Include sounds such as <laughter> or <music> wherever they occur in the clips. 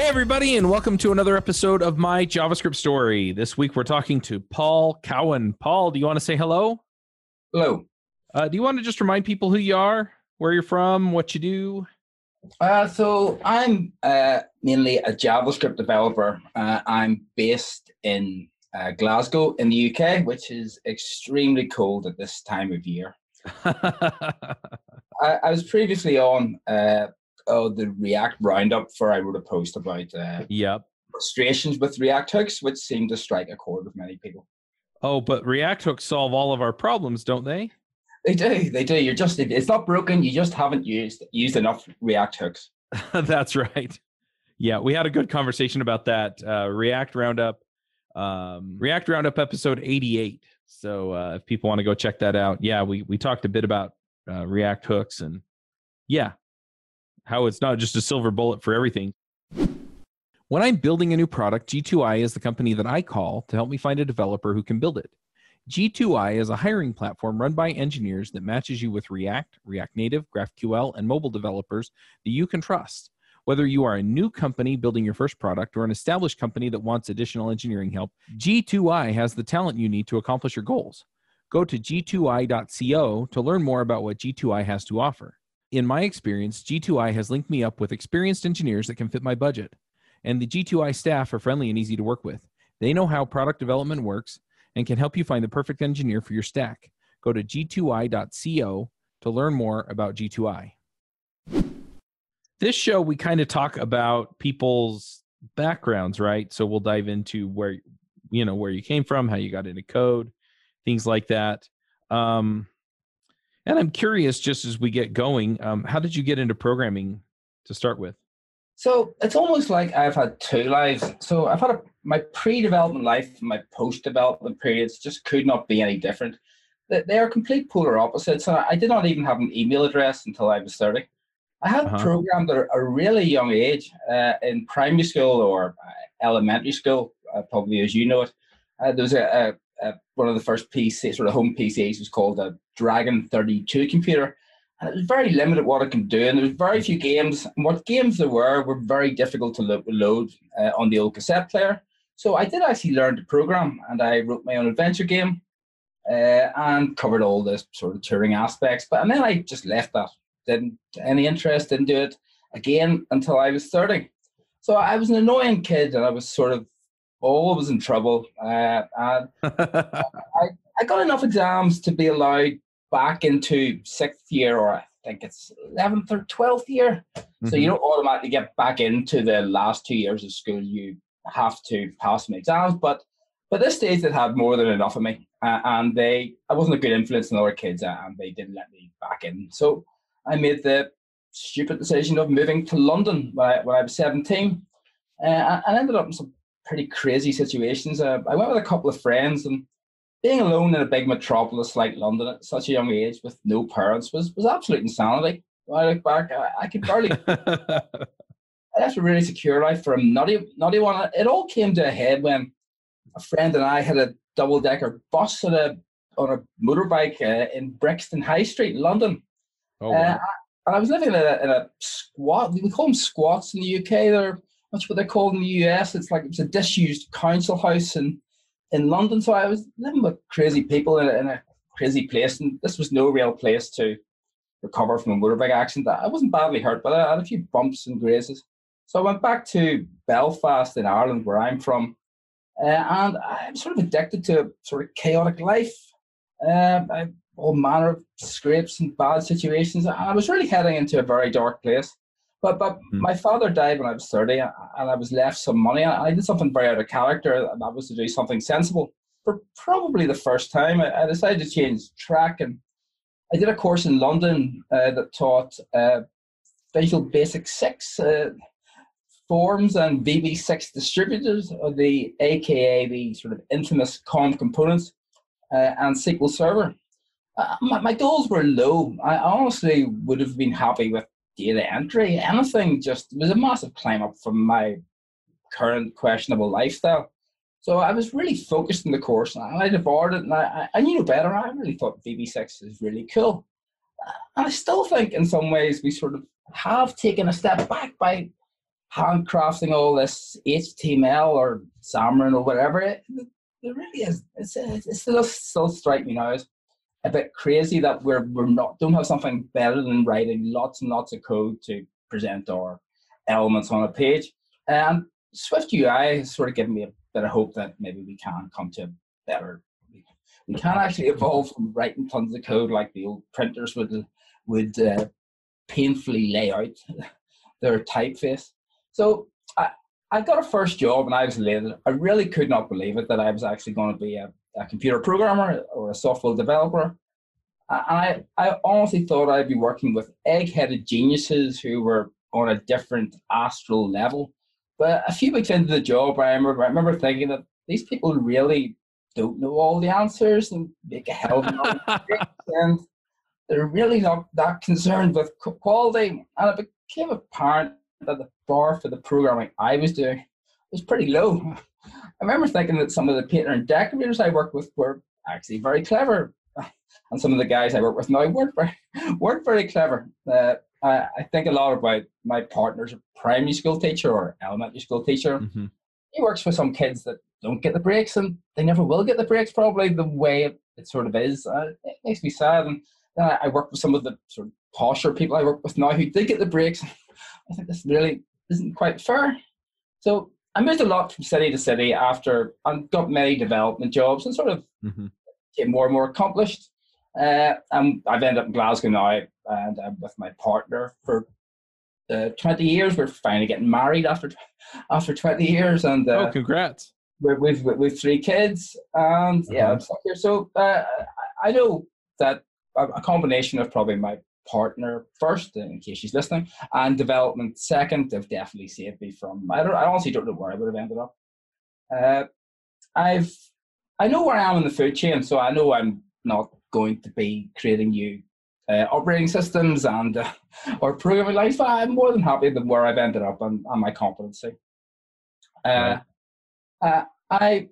Hey, everybody, and welcome to another episode of my JavaScript story. This week we're talking to Paul Cowan. Paul, do you want to say hello? Hello. Uh, do you want to just remind people who you are, where you're from, what you do? Uh, so I'm uh, mainly a JavaScript developer. Uh, I'm based in uh, Glasgow in the UK, which is extremely cold at this time of year. <laughs> I, I was previously on uh, oh, the React Roundup for I wrote a post about uh, yep. frustrations with React hooks, which seem to strike a chord with many people. Oh, but React hooks solve all of our problems, don't they? They do. They do. You're just it's not broken. You just haven't used used enough React hooks. <laughs> That's right. Yeah, we had a good conversation about that. Uh, React Roundup, um, React Roundup episode 88. So uh, if people want to go check that out, yeah, we we talked a bit about uh, React hooks and yeah, how it's not just a silver bullet for everything. When I'm building a new product, G2I is the company that I call to help me find a developer who can build it. G2I is a hiring platform run by engineers that matches you with React, React Native, GraphQL, and mobile developers that you can trust. Whether you are a new company building your first product or an established company that wants additional engineering help, G2I has the talent you need to accomplish your goals. Go to g2i.co to learn more about what G2I has to offer. In my experience, G2I has linked me up with experienced engineers that can fit my budget. And the G2I staff are friendly and easy to work with. They know how product development works and can help you find the perfect engineer for your stack. Go to g2i.co to learn more about G2I. This show, we kind of talk about people's backgrounds, right? So we'll dive into where, you know, where you came from, how you got into code, things like that. Um, and I'm curious, just as we get going, um, how did you get into programming to start with? So it's almost like I've had two lives. So I've had a, my pre-development life and my post-development periods just could not be any different. They are complete polar opposites. And I did not even have an email address until I was 30. I had uh-huh. programmed at a really young age uh, in primary school or uh, elementary school, uh, probably as you know it. Uh, there was a, a, a, one of the first PC, sort of home PCs was called a Dragon 32 computer and it was very limited what it can do. And there was very few games. And what games there were were very difficult to lo- load uh, on the old cassette player. So I did actually learn to program, and I wrote my own adventure game uh, and covered all the sort of touring aspects. But and then I just left that. Didn't any interest, didn't do it again until I was 30. So I was an annoying kid, and I was sort of always in trouble. Uh, and <laughs> I, I got enough exams to be allowed back into sixth year or I think it's 11th or 12th year. Mm-hmm. So you mm-hmm. don't automatically get back into the last two years of school. You have to pass some exams. But but this stage, they had more than enough of me. Uh, and they, I wasn't a good influence on other kids uh, and they didn't let me back in. So I made the stupid decision of moving to London when I, when I was 17. Uh, and ended up in some pretty crazy situations. Uh, I went with a couple of friends and being alone in a big metropolis like London at such a young age with no parents was was absolute insanity. When I look back, I, I could barely. <laughs> That's a really secure life for a nutty, nutty one. It all came to a head when a friend and I had a double decker bus on a on a motorbike uh, in Brixton High Street, London. Oh, wow. uh, and I was living in a, in a squat. We call them squats in the UK. They're that's what they're called in the US. It's like it's a disused council house and in London. So I was living with crazy people in a, in a crazy place, and this was no real place to recover from a motorbike accident. I wasn't badly hurt, but I had a few bumps and grazes. So I went back to Belfast in Ireland, where I'm from, uh, and I'm sort of addicted to sort of chaotic life. Uh, I, all manner of scrapes and bad situations. I was really heading into a very dark place. But but mm. my father died when I was 30 and I was left some money. I did something very out of character, and that was to do something sensible. For probably the first time, I, decided to change track and I did a course in London uh, that taught uh, Visual Basic 6 uh, forms and VB6 distributors, or the AKA the sort of infamous COM components uh, and SQL Server. Uh, my, my, goals were low. I honestly would have been happy with data entry, anything just was a massive climb up from my current questionable lifestyle. So I was really focused in the course and I devoured it and I, I knew better. I really thought VB6 is really cool. And I still think in some ways we sort of have taken a step back by handcrafting all this HTML or Xamarin or whatever. It, it really is. It's, it's still still strike me now as a bit crazy that we're we're not don't have something better than writing lots and lots of code to present our elements on a page. And Swift UI has sort of given me a bit of hope that maybe we can come to better. We can actually evolve from writing tons of code like the old printers would would uh, painfully lay out <laughs> their typeface. So I, I got a first job and I was elated. I really could not believe it that I was actually going to be a, a computer programmer or a software developer. And I, I honestly thought I'd be working with egg-headed geniuses who were on a different astral level. But a few weeks into the job, I remember, I remember thinking that these people really don't know all the answers and make a hell of a lot <laughs> and they're really not that concerned with quality. And it became apparent that the bar for the programming I was doing was pretty low. <laughs> I remember thinking that some of the painter and decorators I worked with were actually very clever, <laughs> and some of the guys I work with now weren't very, <laughs> weren't very clever. Uh, I, I, think a lot about my partner's a primary school teacher or elementary school teacher. Mm-hmm. He works with some kids that don't get the breaks, and they never will get the breaks. Probably the way it, it sort of is. Uh, it makes me sad. And then I, I work with some of the sort of posher people I work with now who did get the breaks. <laughs> I think this really isn't quite fair. So I moved a lot from city to city after I got many development jobs and sort of mm-hmm. get more and more accomplished. Uh, and I've ended up in Glasgow now and I'm with my partner for uh, 20 years. We're finally getting married after after 20 years. And uh, oh, congrats! We're, we've we've three kids, and uh-huh. yeah, I'm stuck here. So uh, I know that a combination of probably my partner first, in case she's listening, and development second have definitely saved me from. I don't. I honestly don't know where I would have ended up. Uh, I've. I know where I am in the food chain, so I know I'm not going to be creating new uh, operating systems and uh, <laughs> or programming life But I'm more than happy with where I've ended up and, and my competency. Uh, uh, I,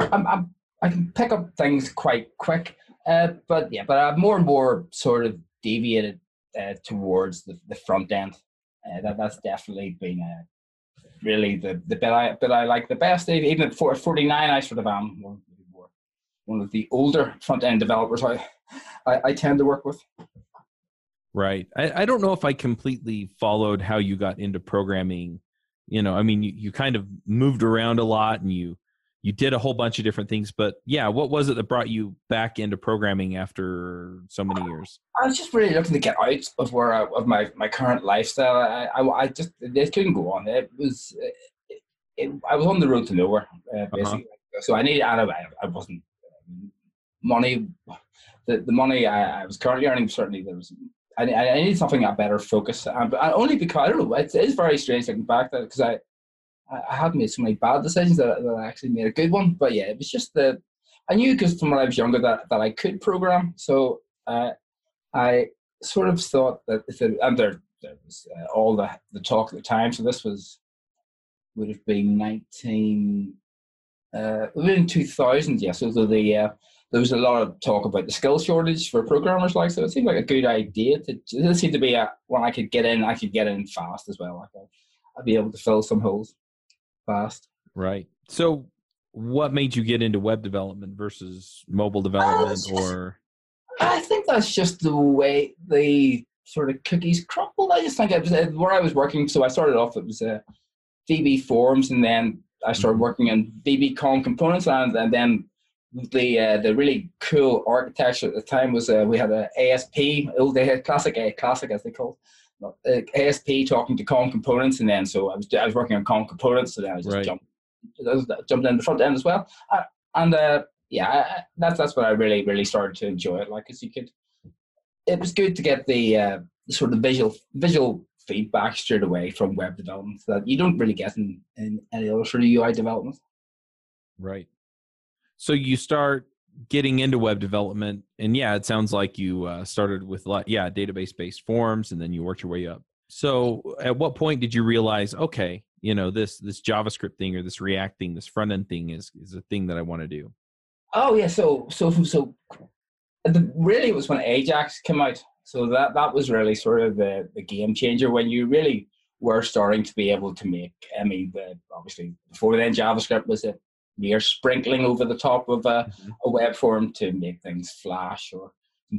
I'm, I'm, i can pick up things quite quick, uh, but yeah, but I've more and more sort of deviated uh, towards the, the front end. Uh, that that's definitely been uh, really the the bit I bit I like the best. Even at 49, I sort of am one, one of the older front end developers I, I, I tend to work with. Right. I, I don't know if I completely followed how you got into programming. You know, I mean, you, you kind of moved around a lot and you you did a whole bunch of different things but yeah what was it that brought you back into programming after so many years i was just really looking to get out of where I, of my, my current lifestyle I, I, I just it couldn't go on it was it, it, i was on the road to nowhere uh, uh-huh. basically uh-huh. so i needed I, I wasn't um, money the, the money I, I was currently earning certainly there was I, I needed something a better focus, um, only because I don't know. It is very strange looking back because I I, had made so many bad decisions that, that I actually made a good one. But yeah, it was just the I knew because from when I was younger that, that I could program. So uh, I sort of thought that if it, and there, there was uh, all the, the talk at the time. So this was would have been 19 uh within 2000 yes so the uh, there was a lot of talk about the skill shortage for programmers like so it seemed like a good idea to it seemed to be a when i could get in i could get in fast as well like I'd be able to fill some holes fast. Right. So, what made you get into web development versus mobile development, just, or? I think that's just the way the sort of cookies crumbled. I just think it was uh, where I was working. So I started off it was a uh, VB forms, and then I started mm-hmm. working on VB com components, and, and then the uh, the really cool architecture at the time was uh, we had a ASP, old they had classic a uh, classic as they called uh, ASP talking to com components, and then so I was I was working on com components, so then I just right. jumped jumped in the front end as well, uh, and uh, yeah, that's that's what I really really started to enjoy it. Like, as you could, it was good to get the uh, sort of visual visual feedback straight away from web development that you don't really get in, in any other sort of UI development. Right. So you start getting into web development and yeah it sounds like you uh, started with yeah database based forms and then you worked your way up so at what point did you realize okay you know this this javascript thing or this react thing this front end thing is is a thing that i want to do oh yeah so so so the, really it was when ajax came out so that that was really sort of the, the game changer when you really were starting to be able to make. I mean, obviously before then, JavaScript was a mere sprinkling over the top of a, mm-hmm. a web form to make things flash or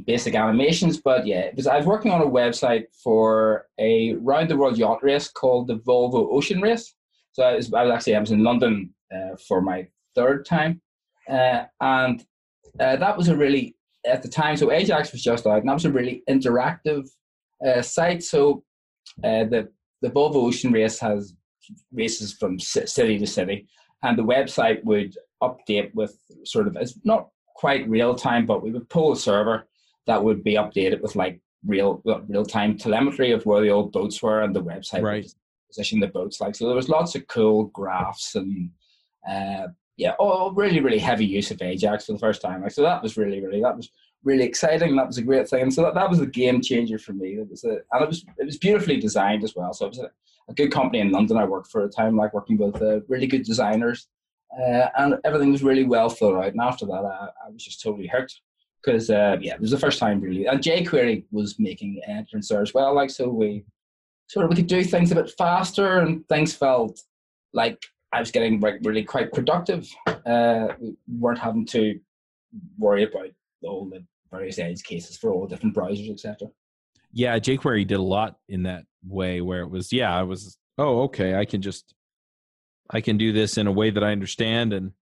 basic animations. But yeah, I was working on a website for a round the world yacht race called the Volvo Ocean Race. So I was, I was actually I was in London uh, for my third time, uh, and uh, that was a really at the time. So Ajax was just out, and that was a really interactive uh, site. So uh, the the Volvo Ocean Race has races from city to city, and the website would update with sort of it's not quite real time, but we would pull a server that would be updated with like real real time telemetry of where the old boats were and the website right. position the boats like. So there was lots of cool graphs and uh, yeah, oh, really really heavy use of Ajax for the first time. Like so that was really really that was really exciting. And that was a great thing. And so that, that was a game changer for me. It was a, and it was it was beautifully designed as well. So it was a, a good company in London. I worked for a time, like working with uh, really good designers, uh, and everything was really well thought out. And after that, I, I was just totally hooked because uh, yeah, it was the first time really. And jQuery was making entrance there as well. Like so, we sort of we could do things a bit faster, and things felt like I was getting like really quite productive. Uh, we weren't having to worry about all the various edge cases for all different browsers, etc. Yeah, jQuery did a lot in that way where it was, yeah, I was, oh, okay, I can just, I can do this in a way that I understand and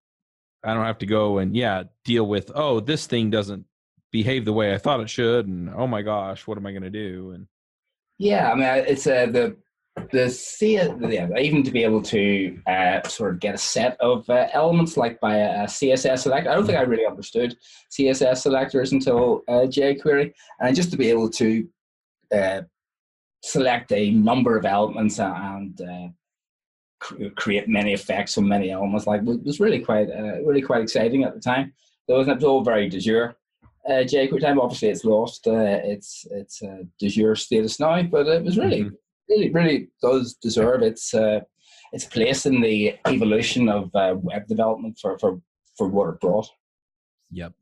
I don't have to go and, yeah, deal with, oh, this thing doesn't behave the way I thought it should. And oh my gosh, what am I going to do? And yeah, I mean, it's uh, the, the C, yeah, even to be able to uh, sort of get a set of uh, elements like by a, CSS selector. I don't think I really understood CSS selectors until uh, jQuery, and just to be able to uh, select a number of elements and uh, cr- create many effects from many elements, like was really quite uh, really quite exciting at the time. Though it was all very de jure. Uh, jQuery time, obviously, it's lost its its de jure status now, but it was really. Mm-hmm really, really does deserve its uh, its place in the evolution of uh, web development for, for for what it brought. Yep,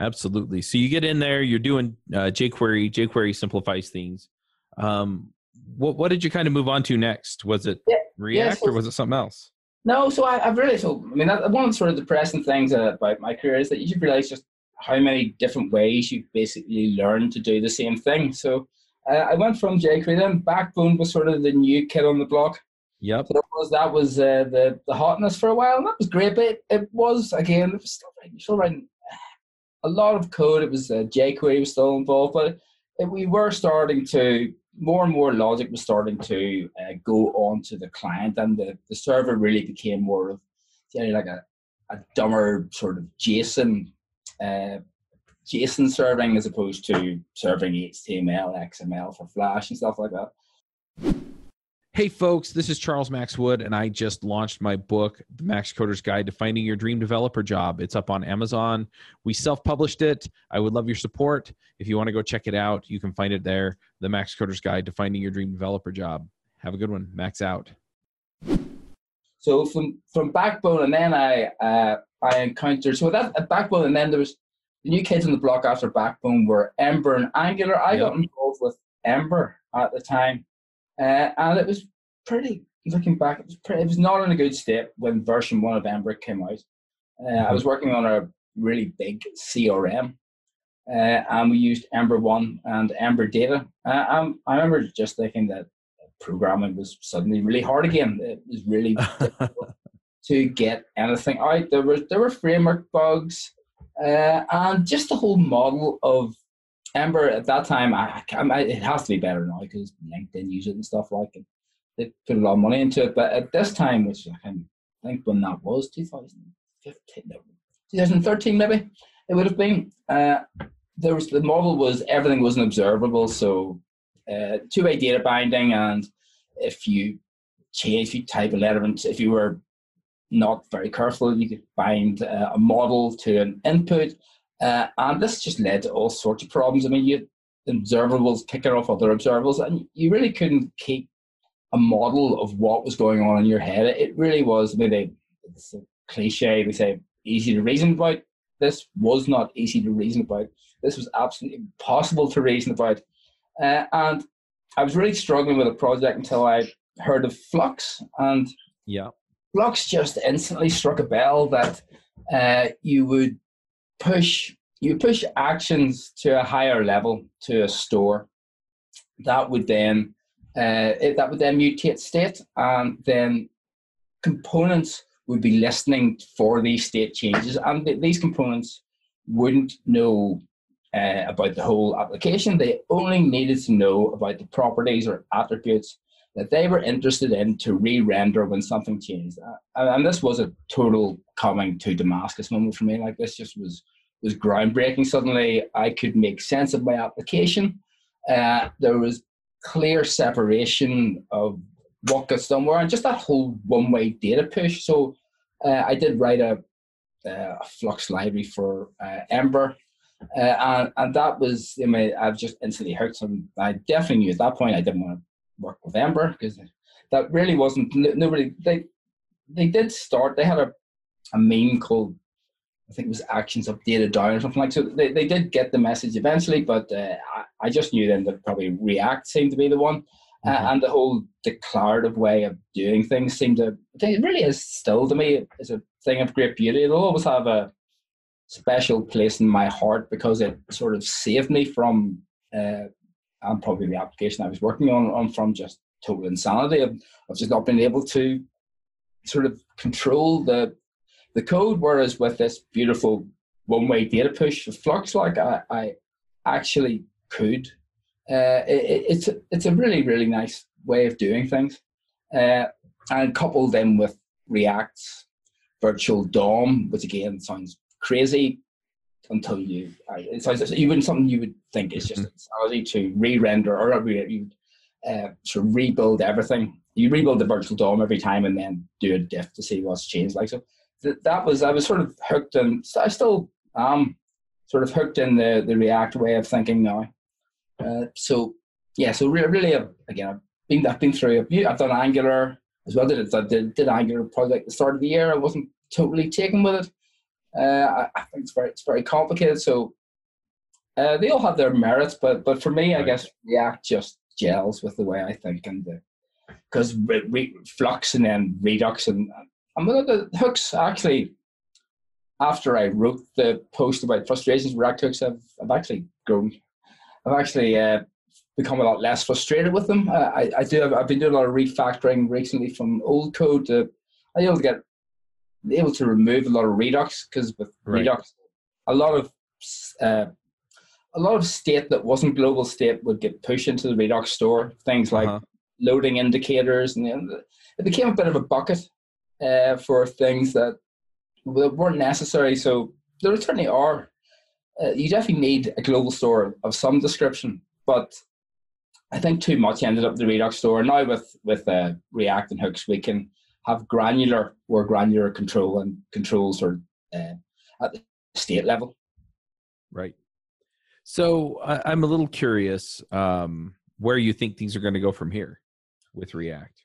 absolutely. So you get in there, you're doing uh, jQuery. jQuery simplifies things. Um, what what did you kind of move on to next? Was it yeah, React yeah, so, or was it something else? No, so I, have really so I mean that, one of the sort of depressing things about my career is that you should realize just how many different ways you basically learn to do the same thing. So uh, I went from jQuery. Then Backbone was sort of the new kid on the block. Yep. So that was that was uh, the the hotness for a while, and that was great. But it, it was again, it was still writing, still writing a lot of code. It was uh, jQuery was still involved, but it, we were starting to more and more logic was starting to uh, go on to the client, and the, the server really became more of you know, like a, a dumber sort of JSON uh, JSON serving as opposed to serving HTML, XML for Flash and stuff like that. Hey, folks, this is Charles Max Wood, and I just launched my book, The Max Coder's Guide to Finding Your Dream Developer Job. It's up on Amazon. We self published it. I would love your support. If you want to go check it out, you can find it there The Max Coder's Guide to Finding Your Dream Developer Job. Have a good one. Max out. So from from Backbone, and then I uh, I encountered so that Backbone, and then there was the new kids on the block after Backbone were Ember and Angular. I yep. got involved with Ember at the time, uh, and it was pretty. Looking back, it was pretty. It was not in a good state when version one of Ember came out. Uh, mm-hmm. I was working on a really big CRM, uh, and we used Ember one and Ember Data. Uh, I remember just thinking that programming was suddenly really hard again. It was really <laughs> difficult to get anything out. There were there were framework bugs. Uh, and just the whole model of Ember at that time, I, I, it has to be better now because LinkedIn use it and stuff like it. They put a lot of money into it. But at this time, which I can think when that was 2015, no, 2013 maybe, it would have been. Uh, there was the model was everything wasn't observable, so uh, two-way data binding, and if you change, if you type a letter, and if you were not very careful. You could bind uh, a model to an input, uh, and this just led to all sorts of problems. I mean, you observables kicking off other observables, and you really couldn't keep a model of what was going on in your head. It really was. I mean, it's a cliche. We say easy to reason about. This was not easy to reason about. This was absolutely impossible to reason about, uh, and I was really struggling with a project until I heard of Flux, and yeah, Flux just instantly struck a bell that uh, you would push you push actions to a higher level to a store. That would then uh, it, that would then mutate state, and then components would be listening for these state changes, and th- these components wouldn't know uh, about the whole application. They only needed to know about the properties or attributes that they were interested in to re-render when something changed. Uh, and this was a total coming to Damascus moment for me. Like this just was was groundbreaking. Suddenly, I could make sense of my application. Uh, there was clear separation of what gets done where, and just that whole one-way data push. So, uh, I did write a, uh, a Flux library for uh, Ember, uh, and and that was I mean I've just instantly heard some. I definitely knew at that point I didn't want to work with Ember because that really wasn't nobody. They they did start. They had a a meme called I think it was actions updated down or something like so. They, they did get the message eventually, but uh, I, I, just knew then that probably React seemed to be the one. Mm-hmm. Uh, and the whole declarative way of doing things seemed to, it really is still to me, is a thing of great beauty. It'll always have a special place in my heart because it sort of saved me from, uh, and probably the application I was working on, on from just total insanity of, of just not being able to sort of control the the code. Whereas with this beautiful one way data push of Flux, like I, I actually could. Uh, it, it's it's a really really nice way of doing things, uh, and couple them with React's virtual DOM, which again sounds crazy until you it sounds you wouldn't something you would think is just mm-hmm. insanity to re-render or you uh, sort of rebuild everything. You rebuild the virtual DOM every time and then do a diff to see what's changed. Like so, that was I was sort of hooked and I still am sort of hooked in the the React way of thinking now. Uh, so yeah, so re- really uh, again I've been I've been through I've done Angular as well. Did I did, did Angular project at the start of the year. I wasn't totally taken with it. Uh, I, I, think it's very it's very complicated. So uh, they all have their merits, but but for me, I guess React just gels with the way I think and because re- re- Flux and then Redux and and one of the hooks actually, after I wrote the post about frustrations with React hooks, I've, I've actually grown. I've actually uh, become a lot less frustrated with them. Uh, I, I do. I've, I've, been doing a lot of refactoring recently from old code to I'm able to get able to remove a lot of Redux because with right. Redux, a lot of uh, a lot of state that wasn't global state would get pushed into the Redux store. Things like uh-huh. loading indicators, and you know, it became a bit of a bucket uh, for things that weren't necessary. So there certainly are. Uh, you definitely need a global store of some description, but I think too much ended up the Redux store. And now with with uh, React and hooks, we can have granular or granular control and controls or uh, at the state level. Right. So I, am a little curious um, where you think things are going to go from here with React.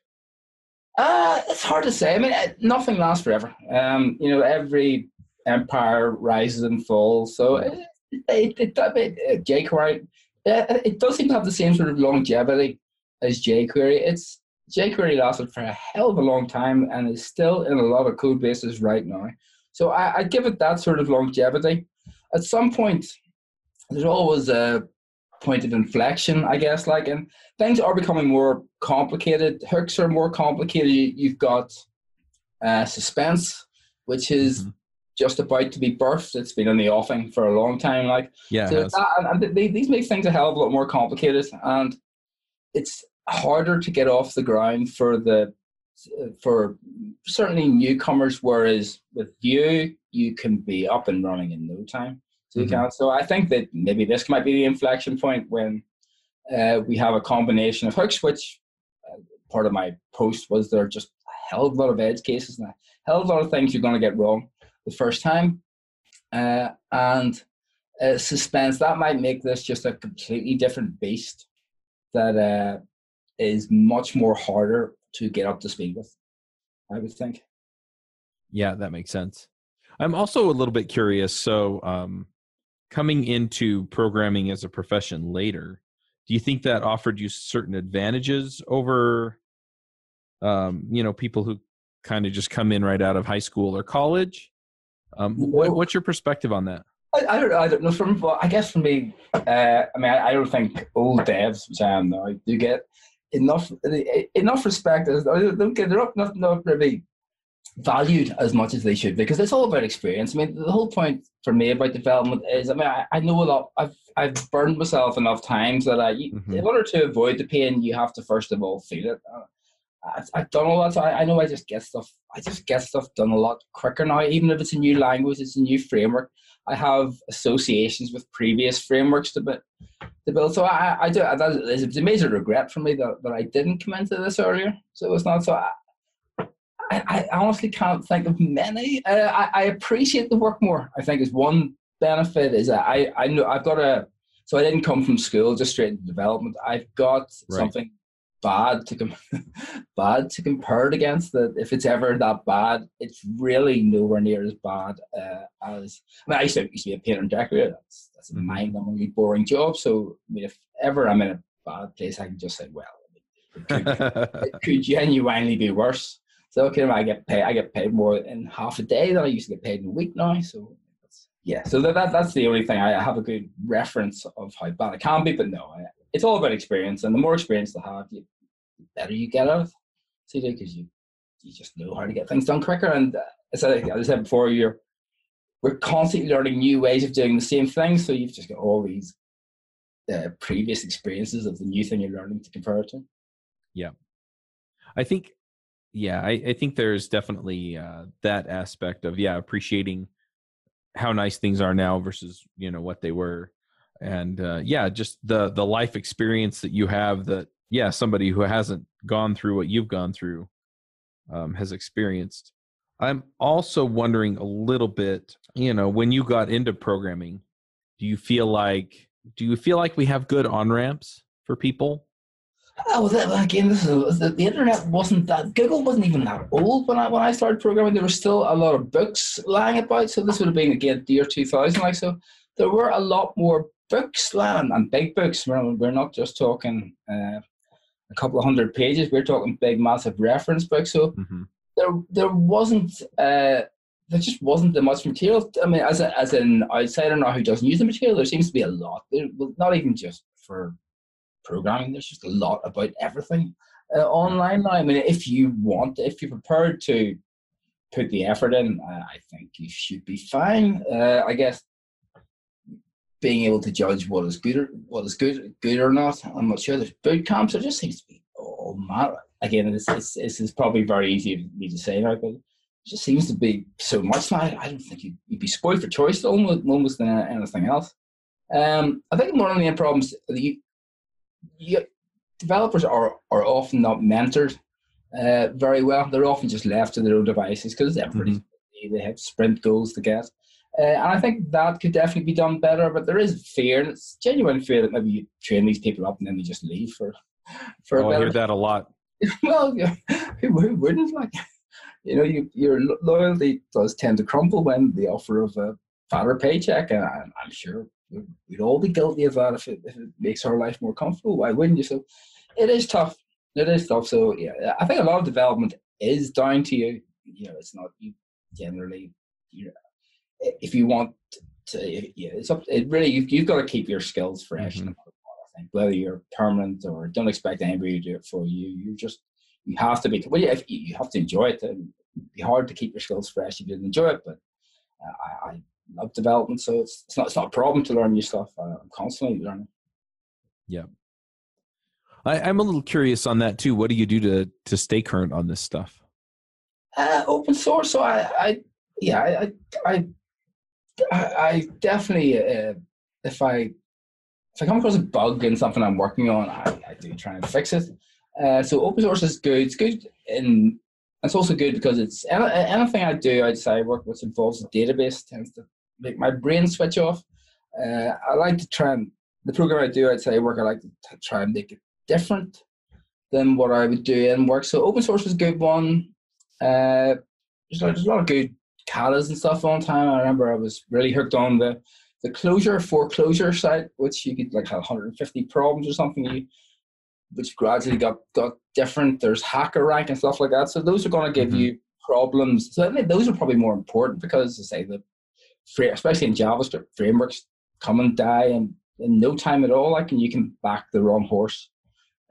Uh, it's hard to say. I mean, nothing lasts forever. Um, you know, every empire rises and falls. So it, it, it, it jQuery, it, it does seem to have the same sort of longevity as jQuery. It's jQuery lasted for a hell of a long time and is still in a lot of code bases right now. So I, I give it that sort of longevity. At some point, there's always a point of inflection, I guess. Like, and things are becoming more complicated. Hooks are more complicated. You've got uh, suspense, which is mm-hmm. just about to be birthed. It's been in the offing for a long time. Like, yeah, so that, and, and they, these make things a hell of a lot more complicated, and it's harder to get off the ground for the for certainly newcomers. Whereas with you, you can be up and running in no time. So mm-hmm. can. So I think that maybe this might be the inflection point when uh, we have a combination of hooks, which uh, part of my post was there just a hell of a lot of edge cases and a hell of a lot of things you're going to get wrong the first time. Uh, and uh, suspense that might make this just a completely different beast that uh, is much more harder to get up to speed with. I would think. Yeah, that makes sense. I'm also a little bit curious. So, um, coming into programming as a profession later, do you think that offered you certain advantages over um, you know people who kind of just come in right out of high school or college um, what, what's your perspective on that I, I, don't, I don't know. From I guess for me, uh, I mean, I, I, don't think old devs, which I am now, do get enough enough respect. As don't get they're not, not really valued as much as they should because it's all about experience. I mean, the whole point for me about development is, I mean, I, I know a lot. I've I've burned myself enough times that I, mm-hmm. in order to avoid the pain, you have to first of all feel it. I've, I've done a lot. So I, I know I just get stuff. I just get stuff done a lot quicker now. Even if it's a new language, it's a new framework. I have associations with previous frameworks to, to build. So I, I do. That is, it's a major regret for me that, that I didn't come into this earlier. So it's not so. I, I, I honestly can't think of many. Uh, I, I appreciate the work more. I think is one benefit is that I I know I've got a. So I didn't come from school just straight into development. I've got right. something bad to com- <laughs> bad to compare it against that if it's ever that bad it's really nowhere near as bad uh, as I mean I used to, used to be a painter and decorator that's that's a mm-hmm. mind-numbingly boring job so I mean if ever I'm in a bad place I can just say well it could, it <laughs> could genuinely be worse. So okay I get paid I get paid more in half a day than I used to get paid in a week now so yeah. So that, that that's the only thing. I have a good reference of how bad it can be but no I, it's all about experience, and the more experience they have, the better you get out of CD because you you just know how to get things done quicker. And uh, as, I, as I said before, you're we're constantly learning new ways of doing the same thing, so you've just got all these uh, previous experiences of the new thing you're learning to compare to. Yeah, I think. Yeah, I, I think there's definitely uh, that aspect of yeah appreciating how nice things are now versus you know what they were and uh, yeah just the the life experience that you have that yeah somebody who hasn't gone through what you've gone through um, has experienced i'm also wondering a little bit you know when you got into programming do you feel like do you feel like we have good on ramps for people Oh, well, again, this is the, the, internet wasn't that Google wasn't even that old when I when I started programming. There were still a lot of books lying about, so this would have been again the year two thousand. Like so, there were a lot more books, land and big books. We're, we're not just talking uh, a couple of hundred pages. We're talking big, massive reference books. So mm-hmm. there, there wasn't, uh, there just wasn't that much material. I mean, as a, as an outsider now who doesn't use the material, there seems to be a lot. There, well, not even just for programming. There's just a lot about everything uh, online now. I mean, if you want, if you're prepared to put the effort in, uh, I think you should be fine. Uh, I guess being able to judge what is good or what is good good or not. I'm not sure. There's boot camps. It just seems to be oh man. Again, this, this, this is probably very easy for me to say now, but it just seems to be so much now. I don't think you'd, you'd be spoiled for choice almost almost than anything else. Um, I think one of the problems you, you, developers are are often not mentored uh, very well. They're often just left to their own devices because everybody mm-hmm. they have sprint goals to get. Uh, and I think that could definitely be done better, but there is fear, and it's genuine fear that maybe you train these people up and then they just leave for for. Oh, I hear that a lot. <laughs> well, yeah, who, who wouldn't like? You know, you, your loyalty does tend to crumble when the offer of a fatter paycheck, and I, I'm sure we'd all be guilty of that if it, if it makes our life more comfortable. Why wouldn't you? So, it is tough. It is tough. So, yeah, I think a lot of development is down to you. You know, it's not you generally. You if you want to, yeah, it's up. It really you've, you've got to keep your skills fresh. Mm-hmm. I think whether you're permanent or don't expect anybody to do it for you. You just you have to be. Well, yeah, you have to enjoy it. It'd be hard to keep your skills fresh if you didn't enjoy it. But uh, I, I love development, so it's it's not it's not a problem to learn new stuff. Uh, I'm constantly learning. Yeah. I, I'm a little curious on that too. What do you do to to stay current on this stuff? Uh, open source. So I, I yeah, I, I I, definitely, uh, if I if I come across a bug in something I'm working on, I, I do try and fix it. Uh, so open source is good. It's good and it's also good because it's anything I do outside work which involves a database tends to make my brain switch off. Uh, I like to try and the program I do outside work. I like to try and make it different than what I would do in work. So open source is a good one. Uh, there's a lot of good katas and stuff on time. I remember I was really hooked on the, the Clojure 4Clojure site, which you could like have 150 problems or something, you, which gradually got got different. There's HackerRank and stuff like that. So those are going to give mm-hmm. you problems. So I think those are probably more important because, I say, the especially in JavaScript frameworks come and die in, in no time at all. Like, and you can back the wrong horse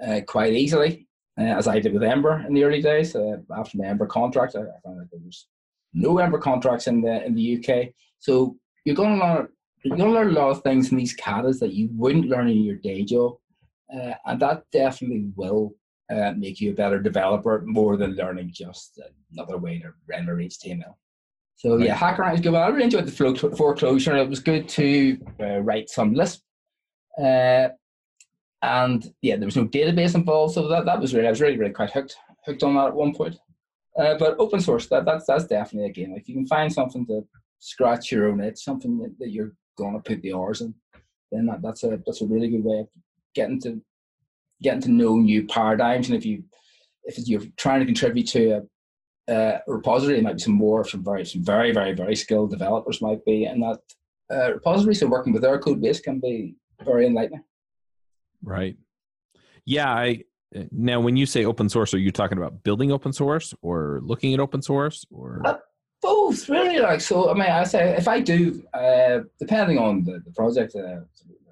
uh, quite easily, uh, as I did with Ember in the early days. Uh, after the Ember contract, I, I found that there was no Ember contracts in the in the UK. So you're going to learn you're going to learn a lot of things in these katas that you wouldn't learn in your day job, uh, and that definitely will uh, make you a better developer more than learning just another way to render HTML. So yeah, HackerRank is good. Well, I really enjoyed the flow 4Clojure. It was good to uh, write some Lisp, uh, and yeah, there was no database involved, so that, that was really I was really really quite hooked hooked on that at one point. Uh, but open source, that that's that's definitely a game. If you can find something to scratch your own itch, something that, that you're gonna put the hours in, then that, that's a that's a really good way of getting to getting to know new paradigms. And if you if you're trying to contribute to a, a repository, it might be some more some very some very very very skilled developers might be in that uh, repository. So working with their code base can be very enlightening. Right. Yeah. I now when you say open source, are you talking about building open source or looking at open source or? Uh, both really like so i mean i say if i do uh depending on the, the project uh,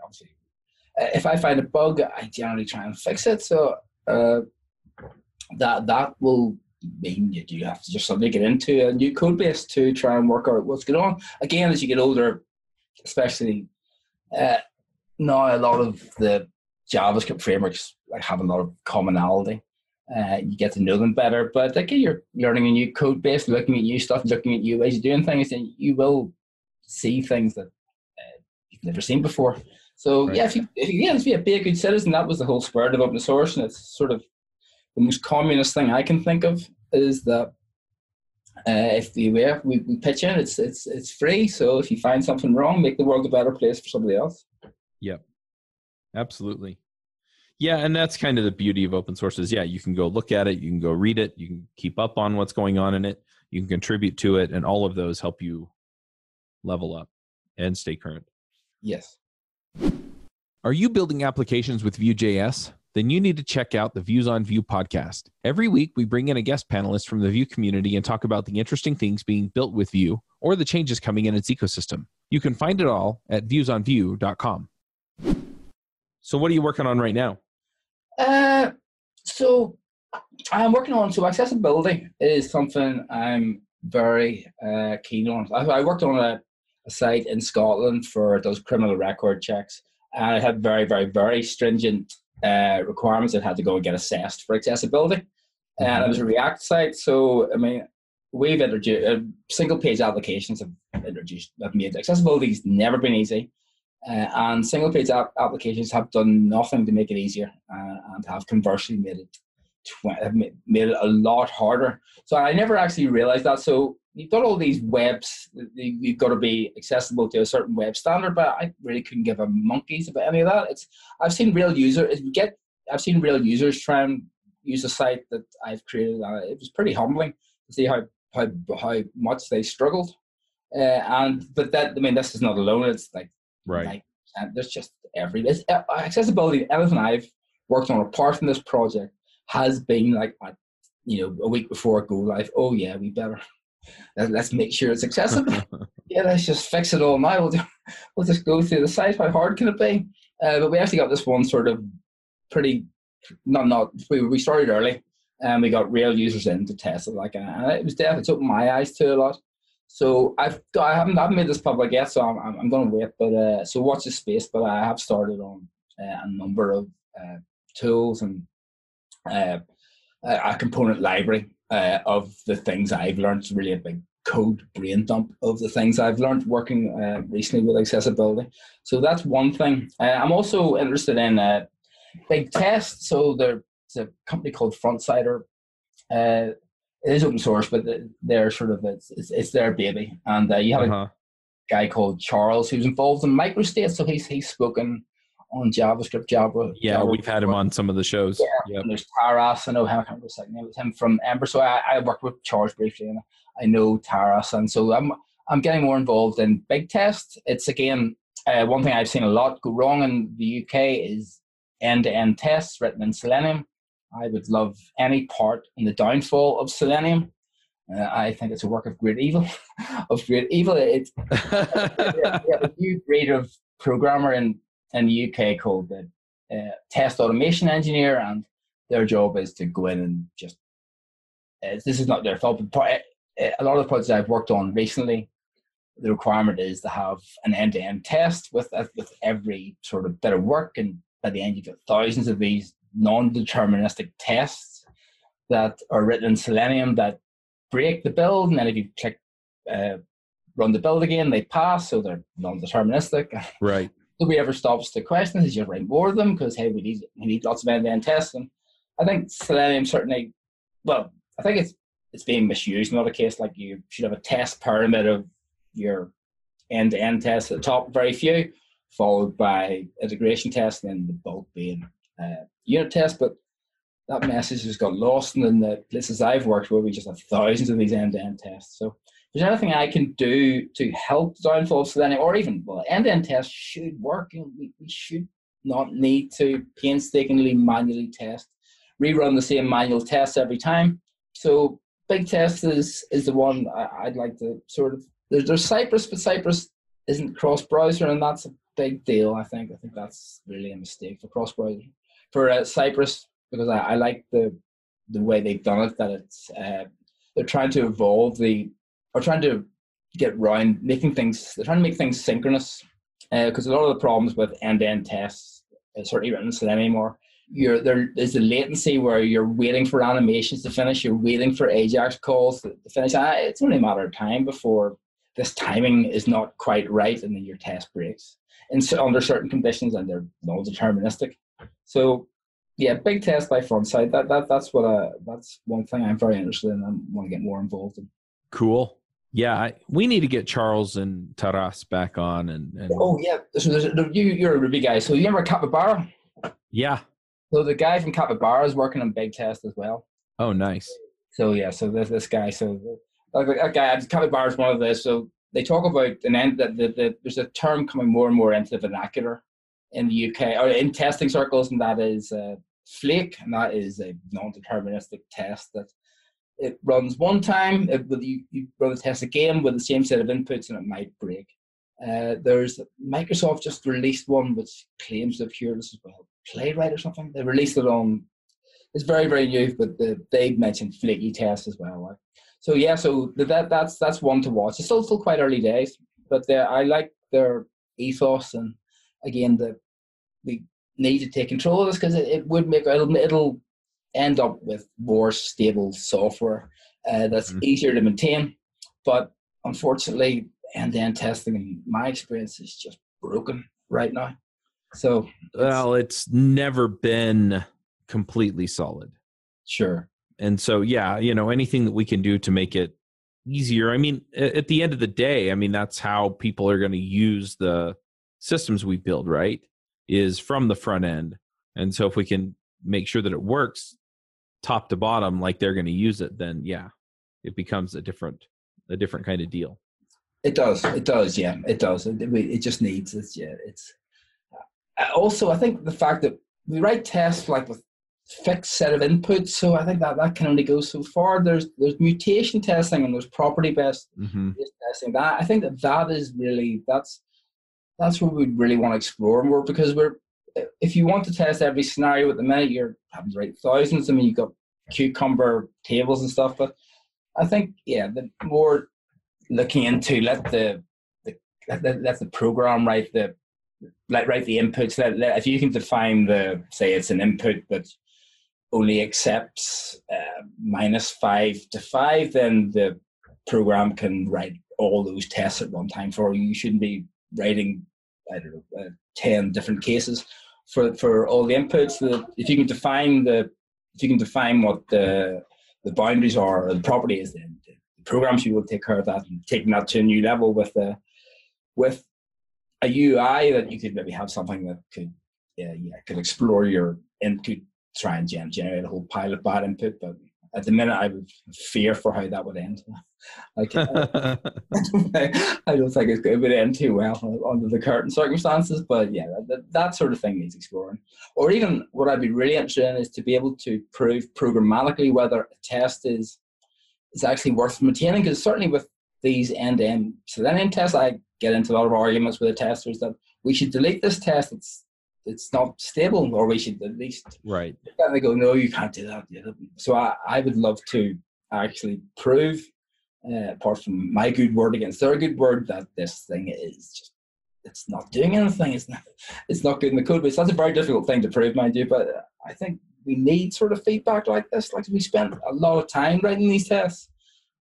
obviously uh, if I find a bug, I generally try and fix it. So uh, that that will mean you have to just suddenly get into a new code base to try and work out what's going on. Again, as you get older, especially uh, now, a lot of the JavaScript frameworks like have a lot of commonality. Uh, you get to know them better, but again, you're learning a new code base, looking at new stuff, looking at new ways of doing things, and you will see things that uh, you've never seen before. So right. yeah, if you, if you yeah, if you be a good citizen, that was the whole spirit of open source, and it's sort of the most communist thing I can think of is that uh, if you yeah, we, we pitch in, it's it's it's free. So if you find something wrong, make the world a better place for somebody else. Yep, absolutely. Yeah, and that's kind of the beauty of open source is yeah, you can go look at it, you can go read it, you can keep up on what's going on in it, you can contribute to it, and all of those help you level up and stay current. Yes. Are you building applications with Vue.js? Then you need to check out the Views on Vue podcast. Every week, we bring in a guest panelist from the Vue community and talk about the interesting things being built with Vue or the changes coming in its ecosystem. You can find it all at viewsonvue.com. So, what are you working on right now? Uh, so, I'm working on so accessibility is something I'm very uh, keen on. I, I worked on a a site in Scotland for those criminal record checks. And it had very, very, very stringent uh, requirements that had to go and get assessed for accessibility. Mm-hmm. And it was a React site. So, I mean, we've introduced uh, single page applications have introduced, have made accessibility has never been easy. Uh, and single page app applications have done nothing to make it easier uh, and have conversely made it tw- made it a lot harder. So I never actually realized that. So you've got all these webs you've got to be accessible to a certain web standard but i really couldn't give a monkeys about any of that it's i've seen real users get i've seen real users try and use a site that i've created uh, it was pretty humbling to see how how, how much they struggled uh, and but that i mean this is not alone it's like right there's just every this uh, accessibility everything i've worked on apart from this project has been like you know a week before go live oh yeah we better let's make sure it's accessible. <laughs> yeah, let's just fix it all now. We'll, do, we'll just go through the site. How hard can it be? Uh, but we actually got this one sort of pretty, not, not, we, we started early and we got real users in to test it. Like, uh, and it was definitely, it's opened my eyes to a lot. So I've I haven't, I haven't made this public yet, so I'm, I'm, I'm going to wait. But uh, so watch the space. But I have started on uh, a number of uh, tools and uh, a component library uh, of the things I've learned. It's really a big code brain dump of the things I've learned working uh, recently with accessibility. So that's one thing. Uh, I'm also interested in uh, big tests. So there's a company called Frontsider. Uh, it is open source, but they're sort of it's, it's, it's their baby. And uh, you have uh-huh. a guy called Charles who's involved in microstates, So he's he's spoken on JavaScript, Java. Yeah, Java we've had him on some of the shows. Yeah, yep. there's Taras. I know him. I can't remember second name. It's him from Ember. So I, I worked with Charles briefly, and I know Taras, and so I'm I'm getting more involved in Big Test. It's again Uh, one thing I've seen a lot go wrong in the UK is end-to-end tests written in Selenium. I would love any part in the downfall of Selenium. Uh, I think it's a work of great evil. <laughs> of great evil. It's <laughs> yeah, a new breed of programmer in in the UK called the uh, test automation engineer, and their job is to go in and just. Uh, this is not their fault, but part, uh, a lot of the projects I've worked on recently, the requirement is to have an end-to-end test with with every sort of bit of work, and by the end you get thousands of these non-deterministic tests that are written in Selenium that break the build, and then if you click uh, run the build again, they pass, so they're non-deterministic. Right. <laughs> Nobody ever stops to question is you write more of them because hey, we need we need lots of end-to-end tests. And I think Selenium certainly, well, I think it's it's being misused. Not a case like you should have a test pyramid of your end-to-end tests at the top, very few, followed by integration tests, and then the bulk being uh, unit tests. But that message has got lost in the places I've worked where we just have thousands of these end-to-end tests. So if there's anything I can do to help downfall Selenium, or even well, end-to-end tests should work. You know, we, we should not need to painstakingly manually test, rerun the same manual tests every time. So big test is is the one I, would like to sort of. There's, there's Cypress, but Cypress isn't cross-browser, and that's a big deal. I think. I think that's really a mistake for cross-browser. For uh, Cypress, because I, I like the the way they've done it. That it's uh, they're trying to evolve the or trying to get around making things. They're trying to make things synchronous because uh, a lot of the problems with end-to-end tests, uh, certainly written in Selenium anymore, you're there is a latency where you're waiting for animations to finish, you're waiting for Ajax calls to, finish. Ah, it's only a matter of time before this timing is not quite right, and then your test breaks. And so under certain conditions, and they're non-deterministic. So yeah, big test by frontside. That that that's what I, that's one thing I'm very interested in. I want to get more involved in. Cool. Yeah, I, we need to get Charles and Taras back on. And, and oh yeah, so there's, you you're a Ruby guy. So you remember Capybara? Yeah. So the guy from Capybara is working on big test as well. Oh, nice. So yeah, so there's this guy. So like that guy, Capybara is one of this. So they talk about an end that the, the, there's a term coming more and more into the vernacular in the UK or in testing circles, and that is uh, flake, and that is a non-deterministic test that it runs one time. It, you, you run the test again with the same set of inputs, and it might break. Uh, there's Microsoft just released one which claims to have this as well. Playwright or something. They released it on. It's very very new, but the, they mentioned flaky test as well. So yeah, so that that's that's one to watch. It's still still quite early days, but I like their ethos and again the we need to take control of this because it, it would make it'll, it'll end up with more stable software uh, that's mm-hmm. easier to maintain. But unfortunately, end-to-end testing, in my experience, is just broken right now. So, well, it's never been completely solid. Sure. And so, yeah, you know, anything that we can do to make it easier. I mean, at the end of the day, I mean, that's how people are going to use the systems we build, right? is from the front end. And so if we can make sure that it works top to bottom like they're going to use it, then yeah, it becomes a different a different kind of deal. It does. It does. Yeah, it does. It, it just needs. It's yeah. It's uh, also I think the fact that we write tests like with fixed set of inputs, so I think that that can only go so far. There's there's mutation testing and there's property based mm-hmm. testing. That I think that that is really that's that's what we really want to explore more because we're if you want to test every scenario at the minute, you're having to write thousands. I mean, you've got cucumber tables and stuff, but I think yeah, the more looking into let the, the let, let the program write the let write the inputs. Let, let, if you can define the say it's an input but only accepts uh, minus five to five, then the program can write all those tests at one time for you. You shouldn't be writing I don't know uh, ten different cases for for all the inputs. So if you can define the if you can define what the the boundaries are or the property is, then the programs should will take care of that and taking that to a new level with the with a UI that you could maybe have something that could yeah, yeah could explore your input, try and generate a whole pile of bad input. But at the minute, I would fear for how that would end. <laughs> I, <laughs> <laughs> I don't think it's it would end too well under the current circumstances. But yeah, that, that sort of thing needs exploring. Or even what I'd be really interested in is to be able to prove programmatically whether a test is is actually worth maintaining. Because certainly with these end-to-end Selenium tests, I get into a lot of arguments with the testers that we should delete this test. It's it's not stable, or we should at least right. And they go, no, you can't do that. So I, I would love to actually prove, uh, apart from my good word against their good word, that this thing is just it's not doing anything. It's not it's not good in the code base. That's a very difficult thing to prove, mind you. But I think we need sort of feedback like this. Like we spent a lot of time writing these tests.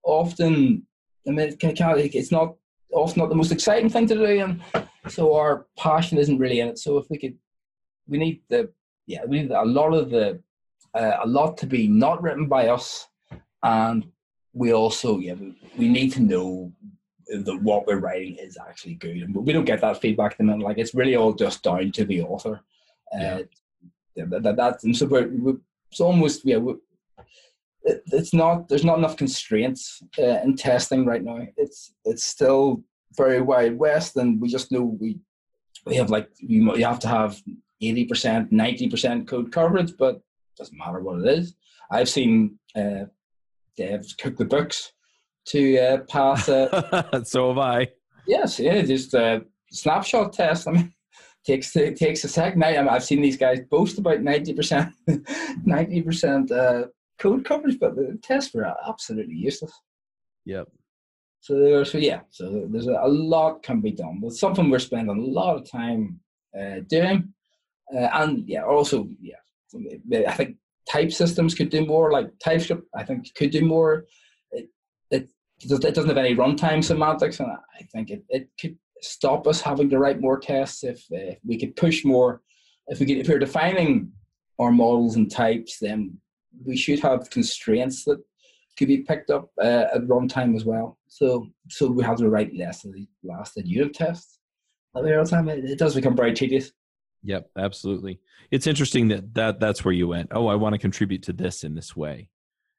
Often, I mean, it's not often not the most exciting thing to do, and so our passion isn't really in it. So if we could, we need the yeah, we need a lot of the uh, a lot to be not written by us, and we also yeah we, need to know that what we're writing is actually good, and we don't get that feedback at the. Like it's really all just down to the author. Uh, yeah. that, that, that's and so we're, we're it's almost yeah. We're, it, it's not there's not enough constraints uh, in testing right now. It's it's still very wide west, and we just know we we have like you you have to have eighty percent, ninety percent code coverage, but it doesn't matter what it is. I've seen uh, devs cook the books to uh, pass. Uh, <laughs> so have I. Yes, yeah, just a snapshot test. I mean, <laughs> takes it takes a second. I, I've seen these guys boast about ninety percent, <laughs> ninety percent uh, code coverage, but the tests were absolutely useless. Yep. So, so yeah, so there's a, a lot can be done. But something we're spending a lot of time uh, doing, uh, and yeah, also yeah, I think type systems could do more. Like TypeScript, I think could do more. It it, it doesn't have any runtime semantics, and I think it, it could stop us having to write more tests if, if we could push more. If we could, if we're defining our models and types, then we should have constraints that could be picked up uh, at runtime as well. So so we have to write less of the lasted unit tests. At the time, it, it does become very tedious. Yep, absolutely. It's interesting that, that that's where you went. Oh, I want to contribute to this in this way,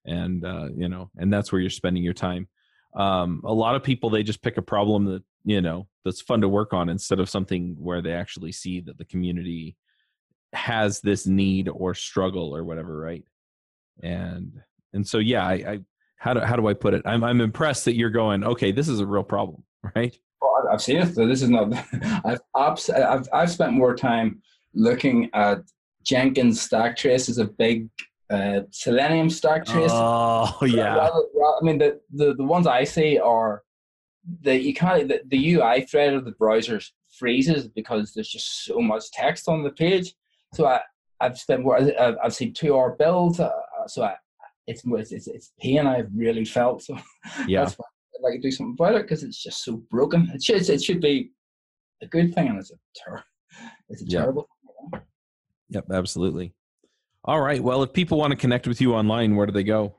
and uh, you know, and that's where you're spending your time. Um, a lot of people they just pick a problem that you know that's fun to work on instead of something where they actually see that the community has this need or struggle or whatever, right? And and so yeah, I, I how do how do I put it? I'm I'm impressed that you're going. Okay, this is a real problem, <laughs> right? I've seen it. So this is not. <laughs> I've I've I've spent more time looking at Jenkins stack trace as a big uh, Selenium stack trace. Oh yeah. Rather, rather, I mean the, the the ones I see are the you can't the, the UI thread of the browser freezes because there's just so much text on the page. So I I've spent more. I've, I've seen two hour builds. Uh, so I, it's, it's it's pain I've really felt. So <laughs> yeah, that's why like to do something about it because it's just so broken. It should it should be a good thing, and it's a ter- it's a yep. terrible. Thing. Yep, absolutely. All right. Well, if people want to connect with you online, where do they go?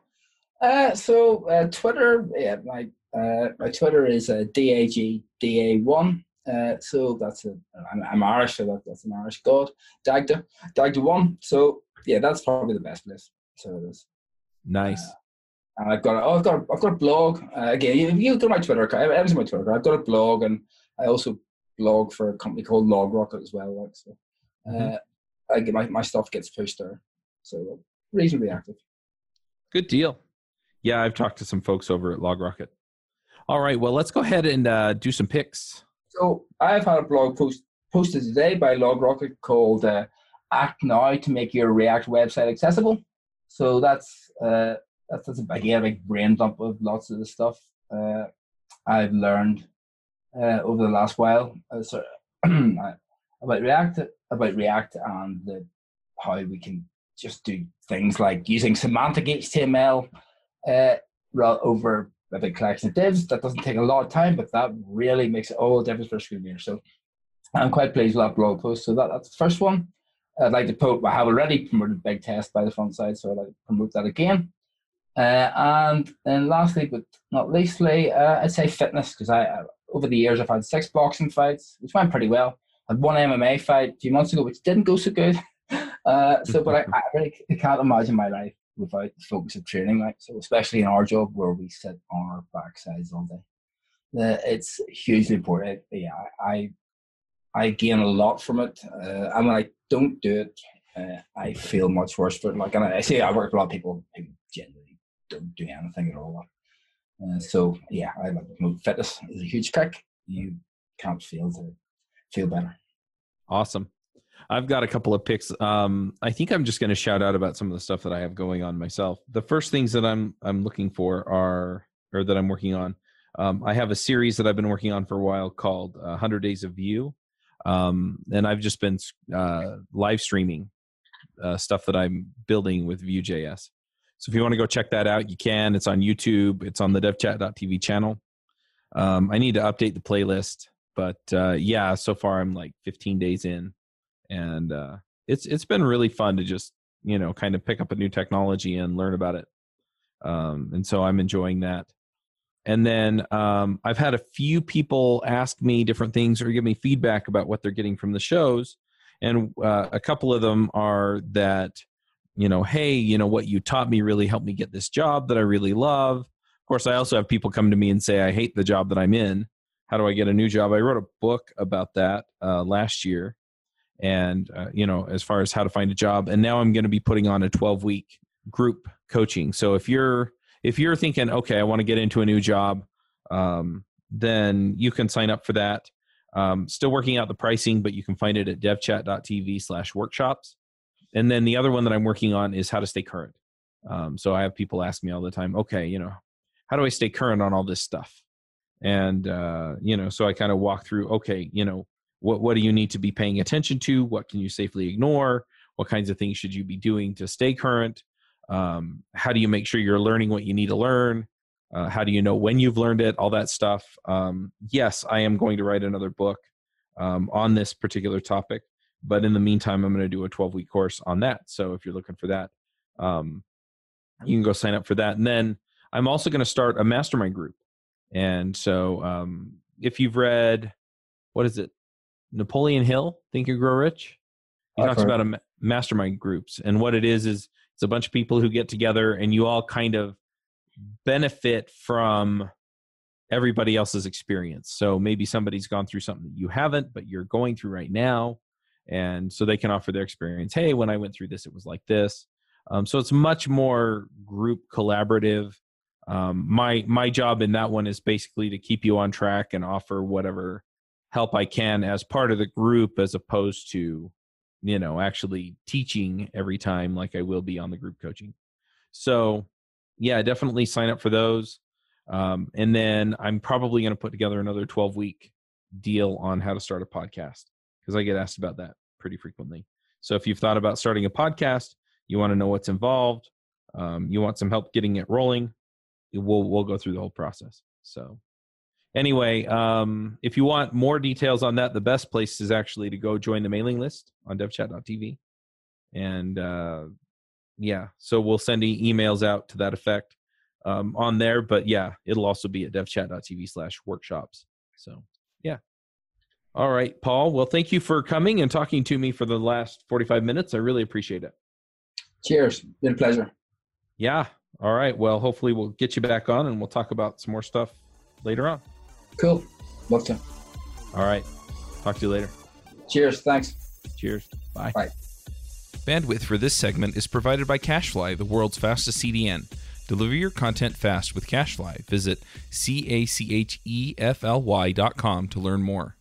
Uh, so uh, Twitter, yeah, my uh, my Twitter is uh, dagda1. Uh, so that's a I'm, I'm Irish, so that, that's an Irish god. Dagda, Dagda one. So yeah, that's probably the best place. So it is. Nice. Uh, I've got a, oh, I've got a, I've got a blog. Uh, again, you, you go to my Twitter account. Everything's my Twitter. I've got a blog, and I also blog for a company called LogRocket as well. Like so, mm-hmm. I get my, my stuff gets pushed there. So reasonably active. Good deal. Yeah, I've talked to some folks over at LogRocket. All right, well, let's go ahead and uh, do some picks. So I've had a blog post posted today by LogRocket called uh, "Act Now to Make Your React Website Accessible." So that's uh, that's, that's a big, yeah, brain dump of lots of the stuff uh, I've learned uh, over the last while uh, so, <clears throat> about React, about React, and the, how we can just do things like using semantic HTML uh, over a big collection of divs. That doesn't take a lot of time, but that really makes all the difference for a screen reader. So I'm quite pleased with that blog post. So that, that's the first one. I'd like to promote, I have already promoted Big Test by the front side, so I'd like to promote that again. Uh, and then lastly, but not leastly, uh, I'd say fitness, because I, uh, over the years, I've had six boxing fights, which went pretty well. I had one MMA fight a few months ago, which didn't go so good. <laughs> Uh, so, but I, I <laughs> really can't imagine my life without the focus of training. Like so, especially in our job where we sit on our backsides all day, uh, it's hugely important. Yeah, I I gain a lot from it, uh, and when I don't do it, uh, I feel much worse for it. Like, and I, I see I work with a lot of people who generally don't do anything at all. Uh, so yeah, I like fitness is a huge kick. You can't fail to feel better. Awesome. I've got a couple of picks. Um, I think I'm just going to shout out about some of the stuff that I have going on myself. The first things that I'm I'm looking for are, or that I'm working on. Um, I have a series that I've been working on for a while called uh, 100 Days of Vue, um, and I've just been uh, live streaming uh, stuff that I'm building with Vue.js. So if you want to go check that out, you can. It's on YouTube. It's on the DevChat.tv channel. Um, I need to update the playlist, but uh, yeah, so far I'm like 15 days in, and uh, it's it's been really fun to just you know kind of pick up a new technology and learn about it. Um, and so I'm enjoying that. And then um, I've had a few people ask me different things or give me feedback about what they're getting from the shows. And uh, a couple of them are that, you know, hey, you know, what you taught me really helped me get this job that I really love. Of course, I also have people come to me and say, I hate the job that I'm in. How do I get a new job? I wrote a book about that uh, last year. And, uh, you know, as far as how to find a job. And now I'm going to be putting on a 12 week group coaching. So if you're, if you're thinking, okay, I want to get into a new job, um, then you can sign up for that. Um, still working out the pricing, but you can find it at devchat.tv slash workshops. And then the other one that I'm working on is how to stay current. Um, so I have people ask me all the time, okay, you know, how do I stay current on all this stuff? And, uh, you know, so I kind of walk through, okay, you know, what, what do you need to be paying attention to? What can you safely ignore? What kinds of things should you be doing to stay current? um, how do you make sure you're learning what you need to learn uh, how do you know when you've learned it all that stuff um, yes i am going to write another book um, on this particular topic but in the meantime i'm going to do a 12 week course on that so if you're looking for that um, you can go sign up for that and then i'm also going to start a mastermind group and so um, if you've read what is it napoleon hill Think and Grow Rich he I've talks heard. about a mastermind groups and what it is is it's a bunch of people who get together and you all kind of benefit from everybody else's experience. So maybe somebody's gone through something that you haven't, but you're going through right now. And so they can offer their experience. Hey, when I went through this, it was like this. Um, so it's much more group collaborative. Um, my my job in that one is basically to keep you on track and offer whatever help I can as part of the group, as opposed to you know actually teaching every time like i will be on the group coaching so yeah definitely sign up for those um, and then i'm probably going to put together another 12 week deal on how to start a podcast because i get asked about that pretty frequently so if you've thought about starting a podcast you want to know what's involved um, you want some help getting it rolling we'll we'll go through the whole process so anyway, um, if you want more details on that, the best place is actually to go join the mailing list on devchat.tv. And uh, yeah, so we'll send emails out to that effect um, on there. But yeah, it'll also be at devchat.tv slash workshops. So yeah. All right, Paul. Well, thank you for coming and talking to me for the last 45 minutes. I really appreciate it. Cheers. Been a pleasure. Yeah. All right. Well, hopefully we'll get you back on and we'll talk about some more stuff later on. Cool. Love to. All right. Talk to you later. Cheers. Thanks. Cheers. Bye. Bye. Bandwidth for this segment is provided by CacheFly, the world's fastest CDN. Deliver your content fast with CacheFly. Visit C A C H E F L Y dot com to learn more.